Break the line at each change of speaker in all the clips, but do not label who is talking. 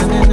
Kanjani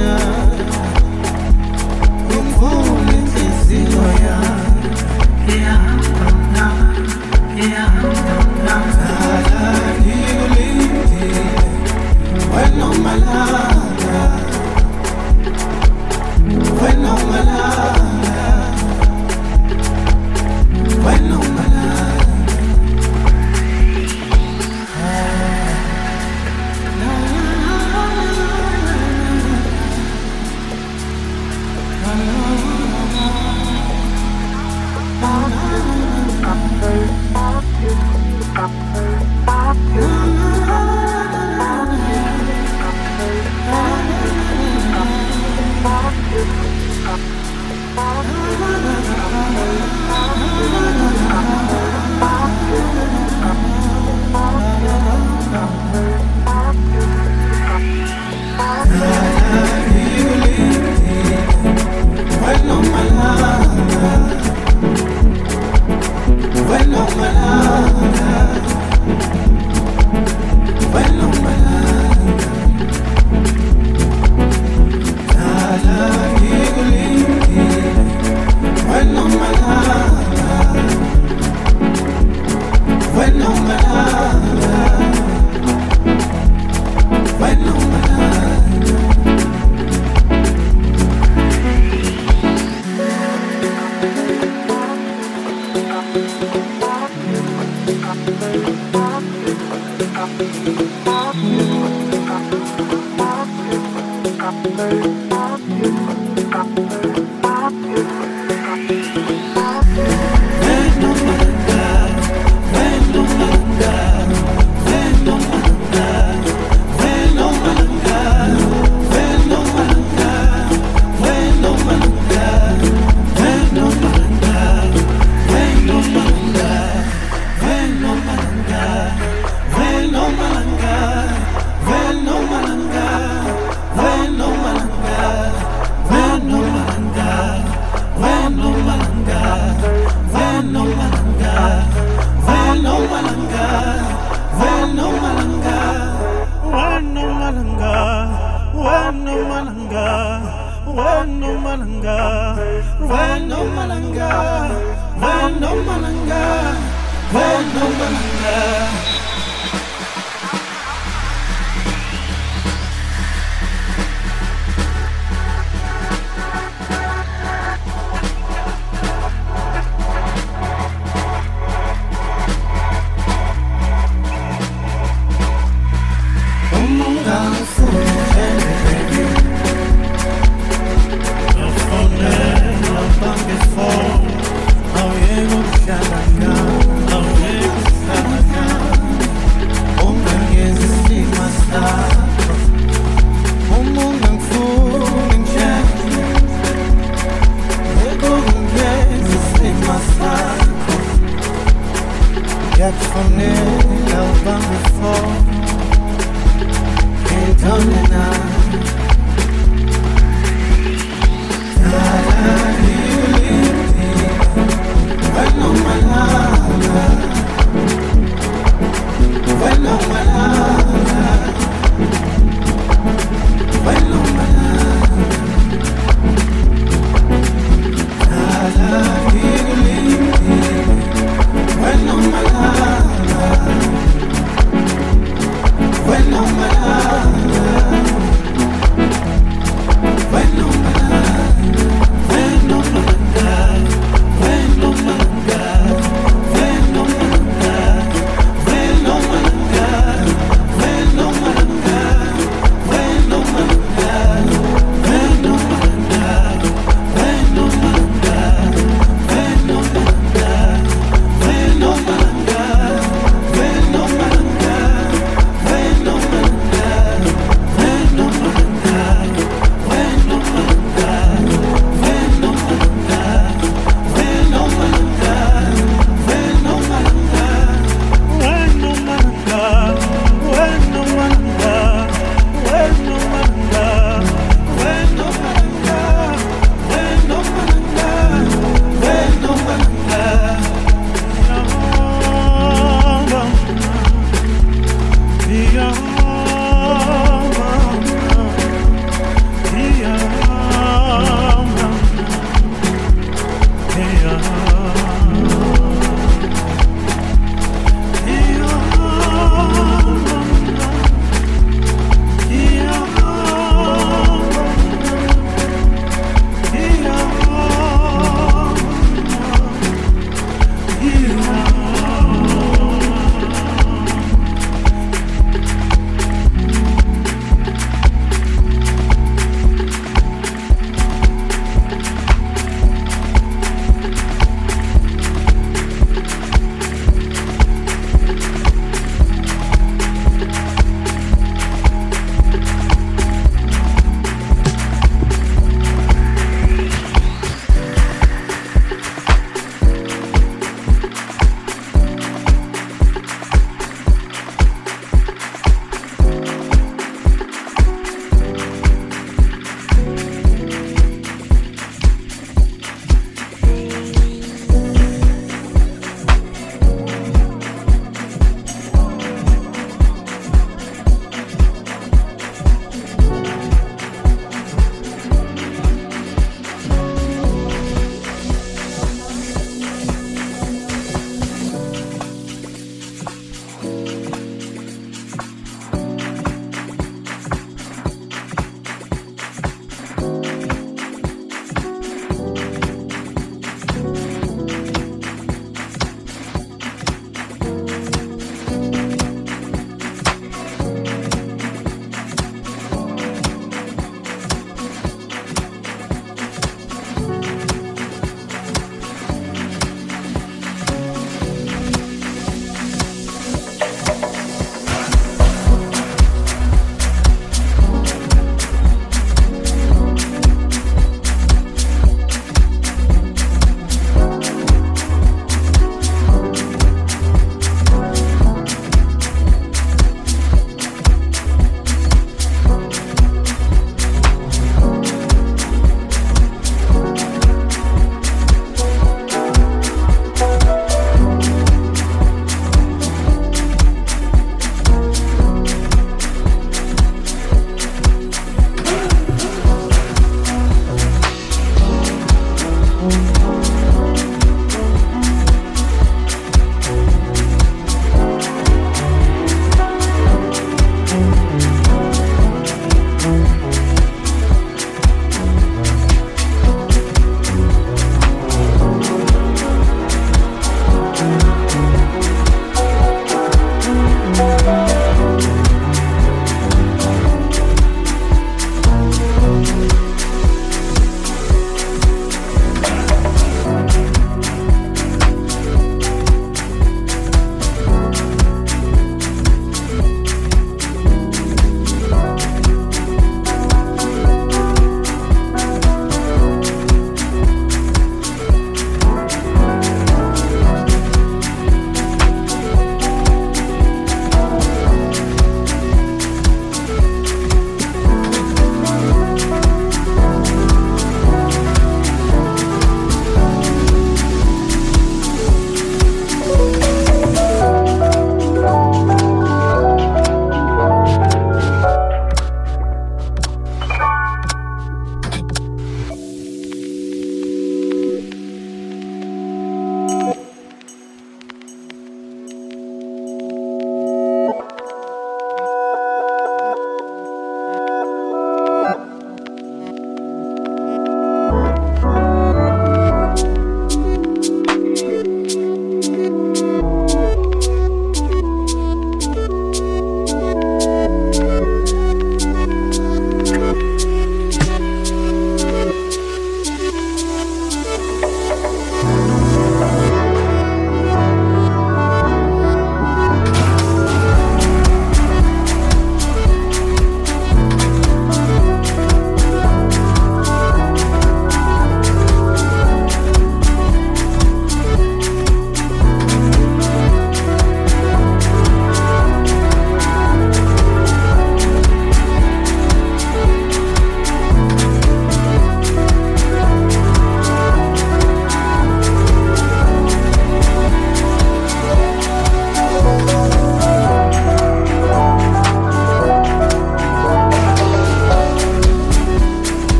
Get from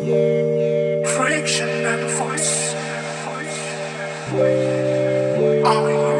Friction and force. Are you?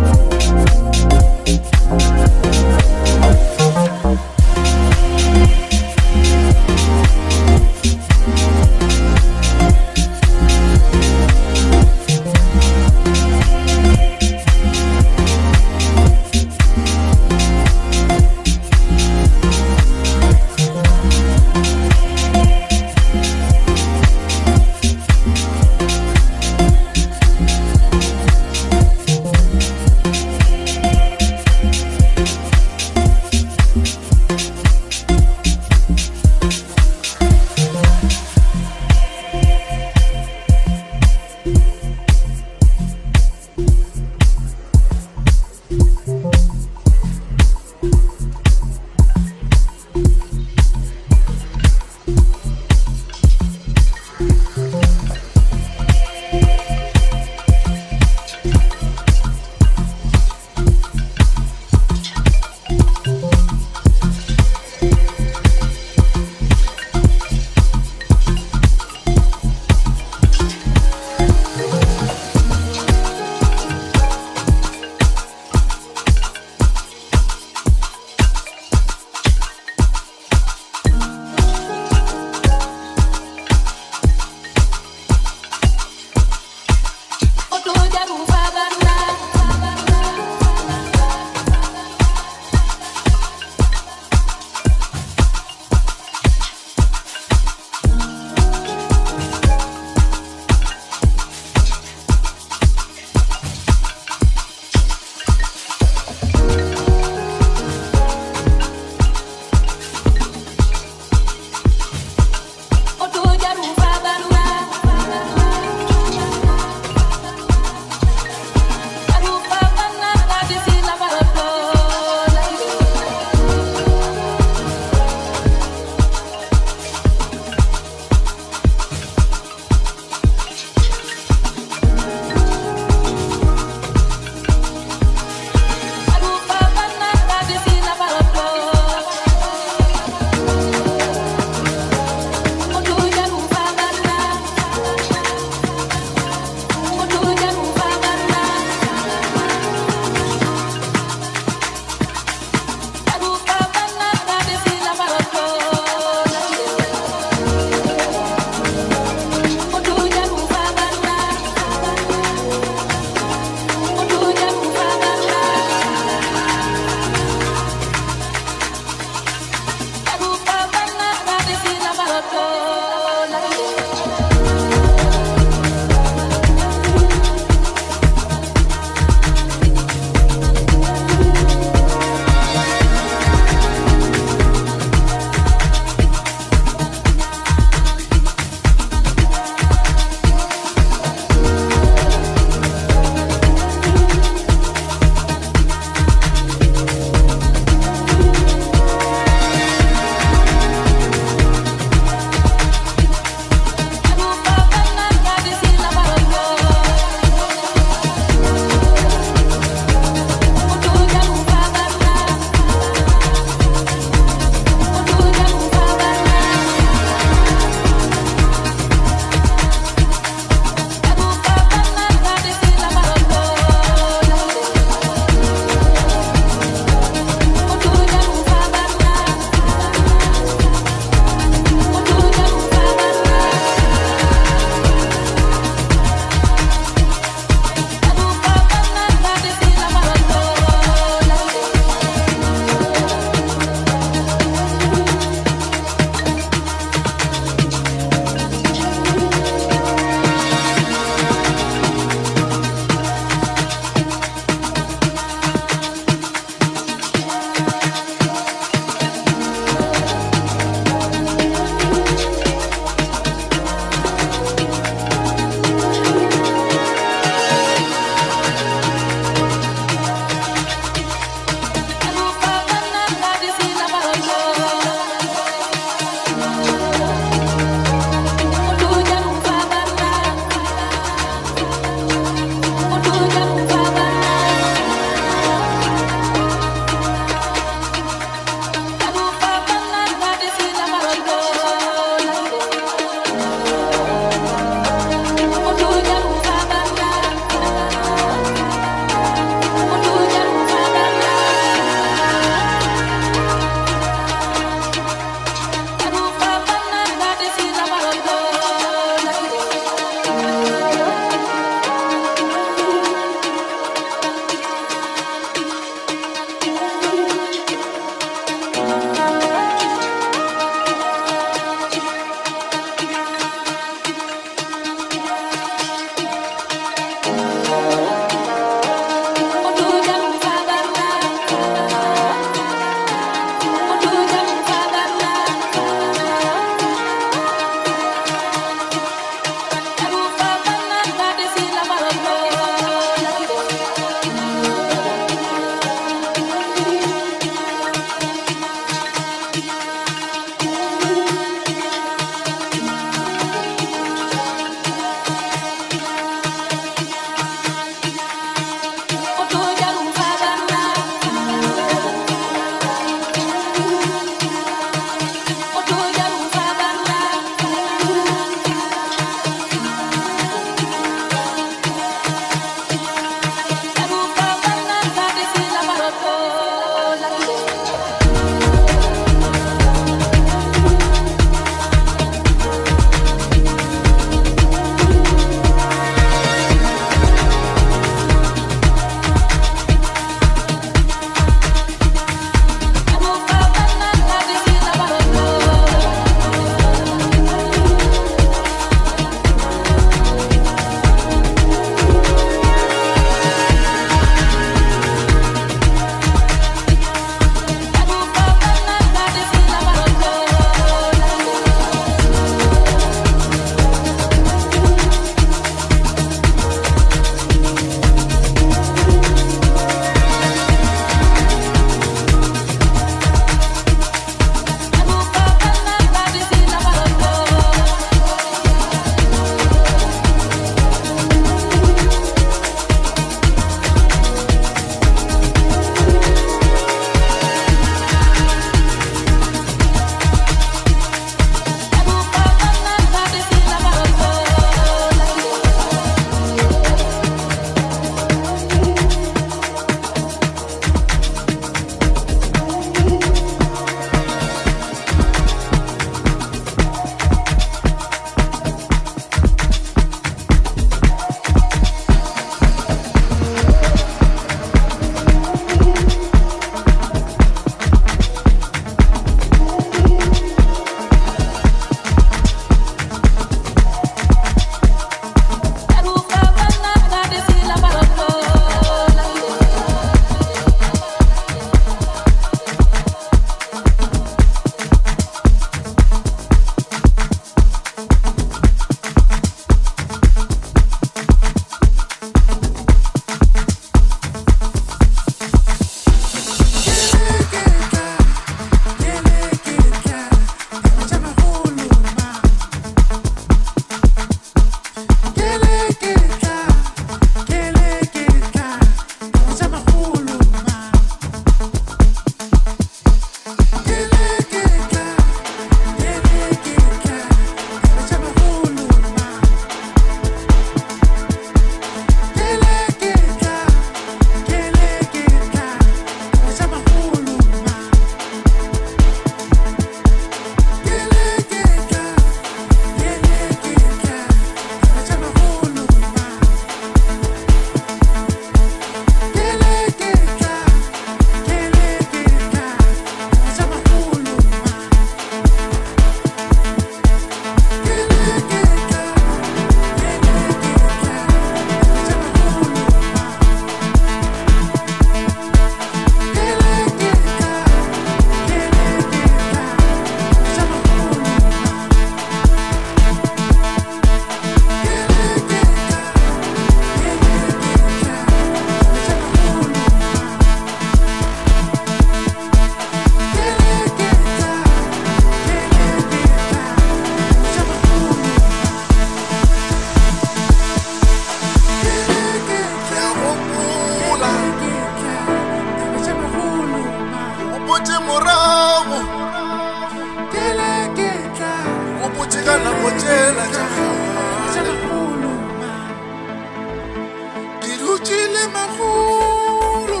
Ke dutse le magolo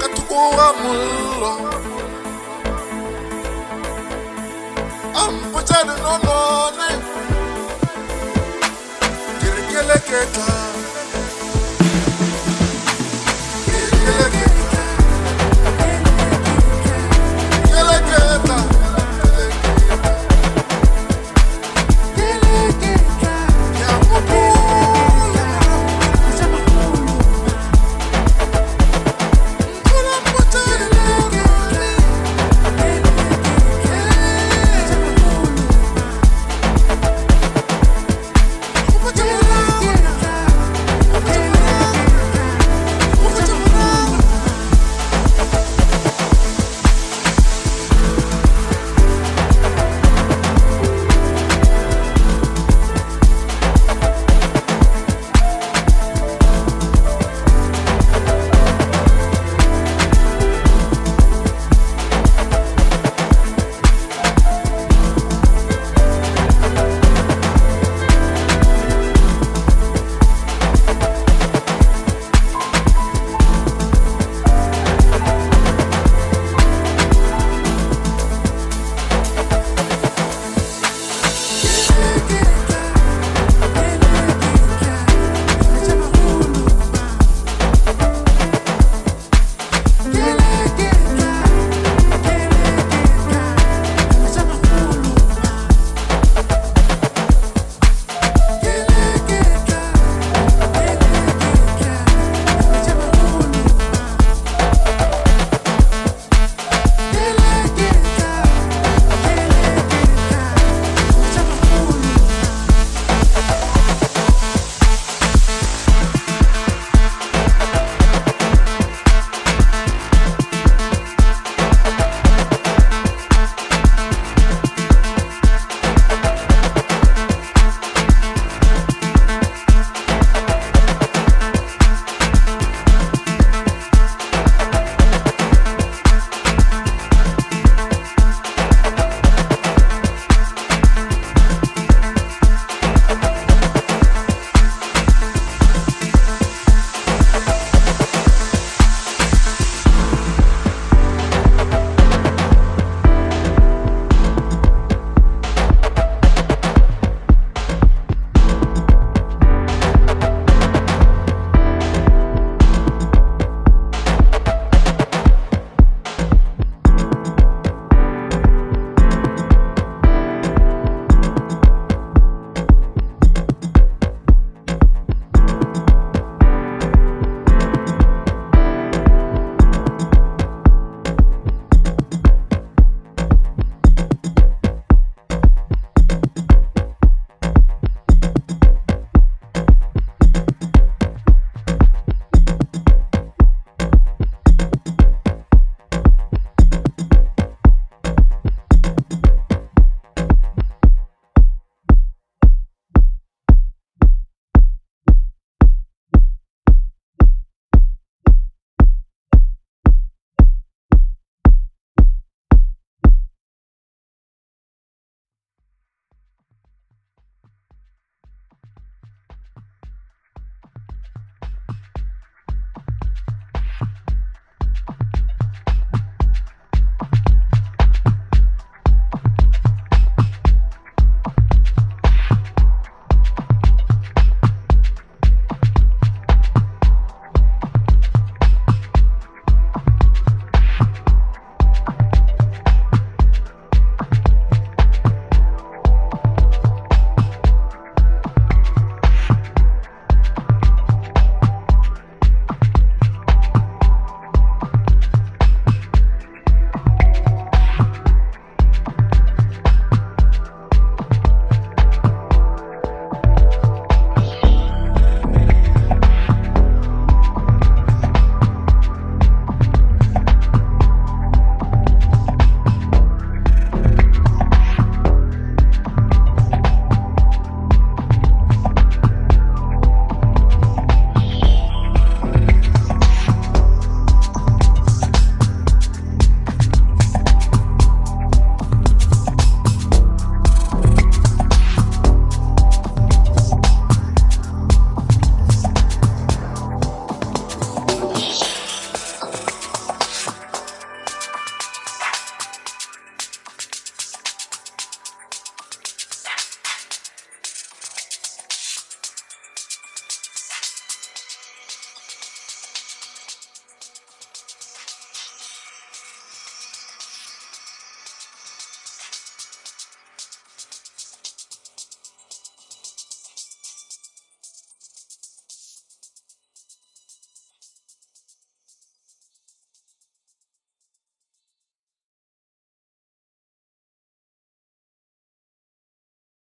ka thoko ga mollo a mpotsa